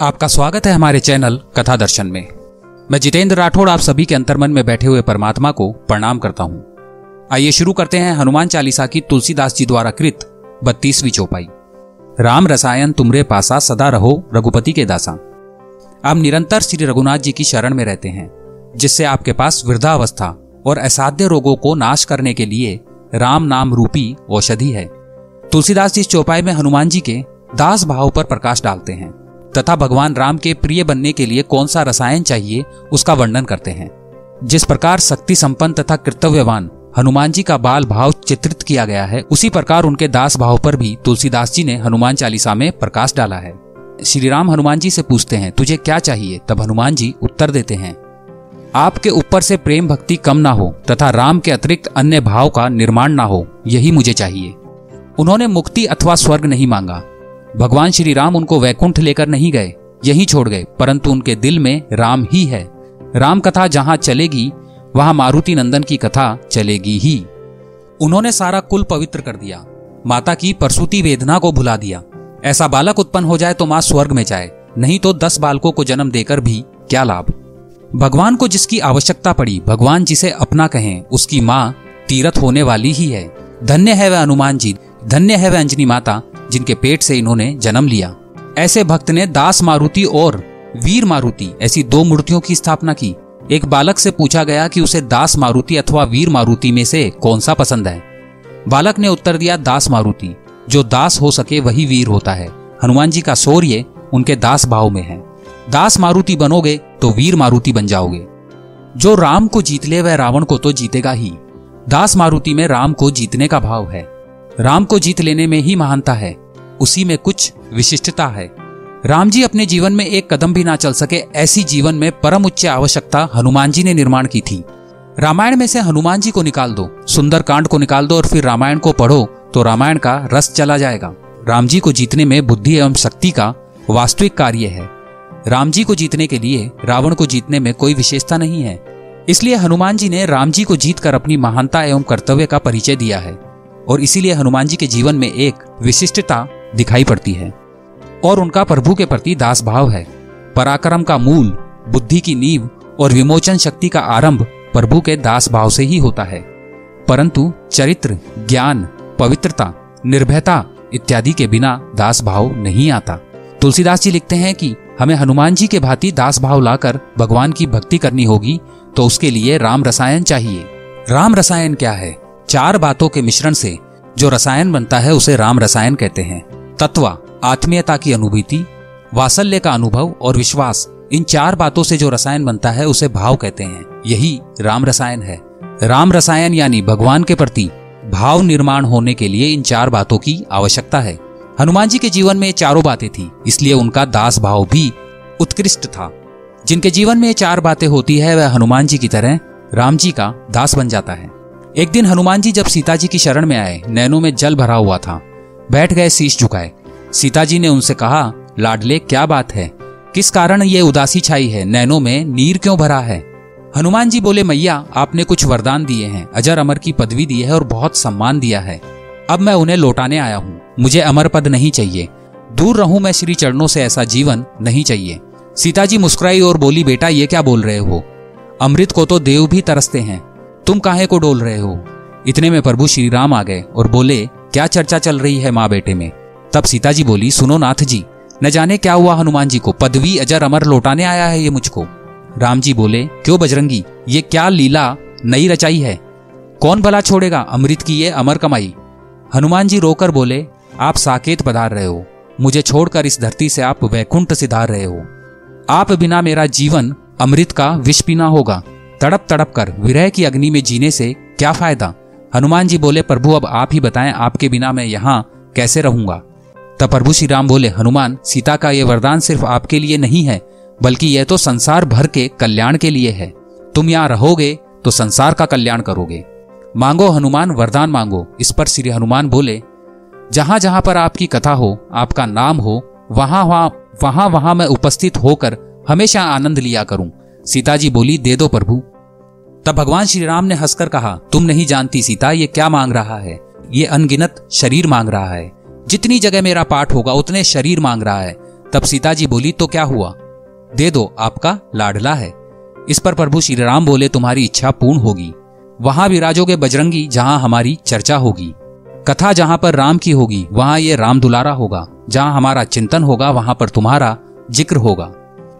आपका स्वागत है हमारे चैनल कथा दर्शन में। मैं जितेंद्र राठौड़ आप सभी के अंतर्मन में बैठे हुए परमात्मा को प्रणाम करता हूँ। आइए शुरू करते हैं हनुमान चालीसा की तुलसीदास जी द्वारा कृत बत्तीसवीं चौपाई। राम रसायन तुमरे पासा सदा रहो रघुपति के दासा। आप निरंतर श्री रघुनाथ जी की शरण में रहते हैं, जिससे आपके पास वृद्धावस्था और असाध्य रोगों को नाश करने के लिए राम नाम रूपी औषधि है। तुलसीदास जी इस चौपाई में हनुमान जी के दास भाव पर प्रकाश डालते हैं। तथा भगवान राम के प्रिय बनने के लिए कौन सा रसायन चाहिए, उसका वर्णन करते हैं। जिस प्रकार शक्ति संपन्न तथा कर्तव्यवान हनुमान जी का बाल भाव चित्रित किया गया है, उसी प्रकार उनके दास भाव पर भी तुलसीदास जी ने हनुमान चालीसा में प्रकाश डाला है। श्री राम हनुमान जी से पूछते हैं, तुझे क्या चाहिए? तब हनुमान जी उत्तर देते हैं, आपके ऊपर से प्रेम भक्ति कम ना हो तथा राम के अतिरिक्त अन्य भाव का निर्माण ना हो, यही मुझे चाहिए। उन्होंने मुक्ति अथवा स्वर्ग नहीं मांगा। भगवान श्री राम उनको वैकुंठ लेकर नहीं गए, यहीं छोड़ गए, परंतु उनके दिल में राम ही है। राम कथा जहाँ चलेगी, वहाँ मारुति नंदन की कथा चलेगी ही। उन्होंने सारा कुल पवित्र कर दिया। माता की प्रसूति वेदना को भुला दिया। ऐसा बालक उत्पन्न हो जाए तो माँ स्वर्ग में जाए, नहीं तो दस बालकों को जन्म देकर भी क्या लाभ? भगवान को जिसकी आवश्यकता पड़ी, भगवान जिसे अपना कहें, उसकी माँ तीरथ होने वाली ही है। धन्य है वह हनुमान जी, धन्य है वह अंजनी माता जिनके पेट से इन्होंने जन्म लिया। ऐसे भक्त ने दास मारुति और वीर मारुति, ऐसी दो मूर्तियों की स्थापना की। एक बालक से पूछा गया कि उसे दास मारुति अथवा वीर मारुति में से कौन सा पसंद है। बालक ने उत्तर दिया, दास मारुति। जो दास हो सके वही वीर होता है। हनुमान जी का शौर्य उनके दास भाव में है। दास मारुति बनोगे तो वीर मारुति बन जाओगे। जो राम को जीत ले, वह रावण को तो जीतेगा ही। दास मारुति में राम को जीतने का भाव है। राम को जीत लेने में ही महानता है, उसी में कुछ विशिष्टता है। राम जी अपने जीवन में एक कदम भी ना चल सके, ऐसी जीवन में परम उच्च आवश्यकता हनुमान जी ने निर्माण की थी। रामायण में से हनुमान जी को निकाल दो, सुंदर कांड को निकाल दो और फिर रामायण को पढ़ो तो रामायण का रस चला जाएगा। राम जी को जीतने में बुद्धि एवं शक्ति का वास्तविक कार्य है। राम जी को जीतने के लिए रावण को जीतने में कोई विशेषता नहीं है। इसलिए हनुमान जी ने राम जी को जीतकर अपनी महानता एवं कर्तव्य का परिचय दिया है। और इसीलिए हनुमान जी के जीवन में एक विशिष्टता दिखाई पड़ती है। और उनका प्रभु के प्रति दास भाव है। पराक्रम का मूल, बुद्धि की नींव और विमोचन शक्ति का आरंभ प्रभु के दास भाव से ही होता है। परंतु चरित्र, ज्ञान, पवित्रता, निर्भयता इत्यादि के बिना दास भाव नहीं आता। तुलसीदास जी लिखते हैं कि हमें हनुमान जी के भांति दास भाव लाकर भगवान की भक्ति करनी होगी तो उसके लिए राम रसायन चाहिए। राम रसायन क्या है? चार बातों के मिश्रण से जो रसायन बनता है उसे राम रसायन कहते हैं। तत्व, आत्मीयता की अनुभूति वात्सल्य का अनुभव और विश्वास, इन चार बातों से जो रसायन बनता है उसे भाव कहते हैं। यही राम रसायन है। राम रसायन यानी भगवान के प्रति भाव निर्माण होने के लिए इन चार बातों की आवश्यकता है। हनुमान जी के जीवन में ये चारों बातें थी, इसलिए उनका दास भाव भी उत्कृष्ट था। जिनके जीवन में ये चार बातें होती है, वह हनुमान जी की तरह राम जी का दास बन जाता है। एक दिन हनुमान जी जब सीता जी की शरण में आए, नैनों में जल भरा हुआ था। बैठ गए, शीश झुकाए। सीता जी ने उनसे कहा, लाडले, क्या बात है? किस कारण ये उदासी छाई है? नैनों में नीर क्यों भरा है? हनुमान जी बोले, मैया, आपने कुछ वरदान दिए हैं। अजर अमर की पदवी दी है और बहुत सम्मान दिया है। अब मैं उन्हें लौटाने आया हूँ। मुझे अमर पद नहीं चाहिए। दूर रहूँ मैं श्री चरणों से, ऐसा जीवन नहीं चाहिए। सीता जी मुस्कुराई और बोली, बेटा, ये क्या बोल रहे हो? अमृत को तो देव भी तरसते हैं। तुम काहे को डोल रहे हो? इतने में प्रभु श्री राम आ गए और बोले, क्या चर्चा चल रही है माँ बेटे में? तब सीता जी बोली, सुनो नाथ जी न जाने क्या हुआ हनुमान जी को? पदवी, अजर, अमर लौटाने आया है ये मुझको? राम जी बोले, क्यों बजरंगी, ये क्या लीला नई रचाई है? कौन भला छोड़ेगा? अमृत की ये अमर कमाई? हनुमान जी रोकर बोले, आप साकेत पधार रहे हो। मुझे छोड़कर इस धरती से आप वैकुंठ सिधार रहे हो। आप बिना मेरा जीवन अमृत का विष पीना होगा। तड़प तड़प कर विरह की अग्नि में जीने से क्या फ़ायदा? हनुमान जी बोले, प्रभु, अब आप ही बताएँ, आपके बिना मैं यहाँ कैसे रहूँगा? तब प्रभु श्री राम बोले, हनुमान, सीता का यह वरदान सिर्फ़ आपके लिए नहीं है, बल्कि यह तो संसार भर के कल्याण के लिए है। तुम यहाँ रहोगे तो संसार का कल्याण करोगे। मांगो हनुमान, वरदान मांगो। इस पर श्री हनुमान बोले, जहाँ जहाँ पर आपकी कथा हो, आपका नाम हो, वहाँ वहाँ वहाँ वहाँ मैं उपस्थित होकर हमेशा आनंद लिया करूँ। सीता जी बोली, दे दो प्रभु। तब भगवान श्री राम ने हंसकर कहा, तुम नहीं जानती सीता, ये क्या मांग रहा है? ये अनगिनत शरीर मांग रहा है। जितनी जगह मेरा पाठ होगा, उतने शरीर मांग रहा है। तब सीता जी बोली तो क्या हुआ? दे दो, आपका लाडला है। इस पर प्रभु श्री राम बोले, तुम्हारी इच्छा पूर्ण होगी। वहाँ विराजोगे बजरंगी, जहाँ हमारी चर्चा होगी। कथा जहाँ पर राम की होगी, वहाँ ये राम दुलारा होगा। जहाँ हमारा चिंतन होगा, वहाँ पर तुम्हारा ज़िक्र होगा।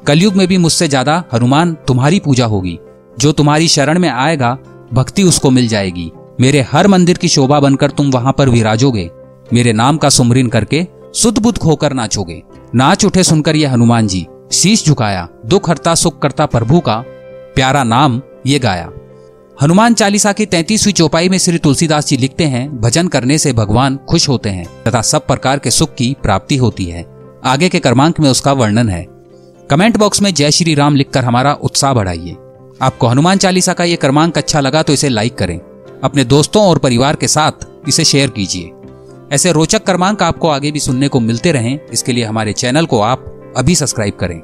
कलयुग में भी मुझसे ज़्यादा हनुमान तुम्हारी पूजा होगी। जो तुम्हारी शरण में आएगा, भक्ति उसको मिल जाएगी। मेरे हर मंदिर की शोभा बनकर तुम वहाँ पर विराजोगे। मेरे नाम का सुमरिन करके सुध बुद्ध खोकर नाचोगे। नाच उठे सुनकर ये हनुमान जी, शीश झुकाया दुख हरता सुख करता प्रभु का प्यारा नाम ये गाया। हनुमान चालीसा की तैतीसवीं चौपाई में श्री तुलसीदास जी लिखते हैं, भजन करने से भगवान खुश होते हैं, तथा सब प्रकार के सुख की प्राप्ति होती है। आगे के क्रमांक में उसका वर्णन है। कमेंट बॉक्स में जय श्री राम लिखकर हमारा उत्साह बढ़ाइए। आपको हनुमान चालीसा का ये क्रमांक अच्छा लगा तो इसे लाइक करें। अपने दोस्तों और परिवार के साथ इसे शेयर कीजिए। ऐसे रोचक क्रमांक आपको आगे भी सुनने को मिलते रहें। इसके लिए हमारे चैनल को आप अभी सब्सक्राइब करें।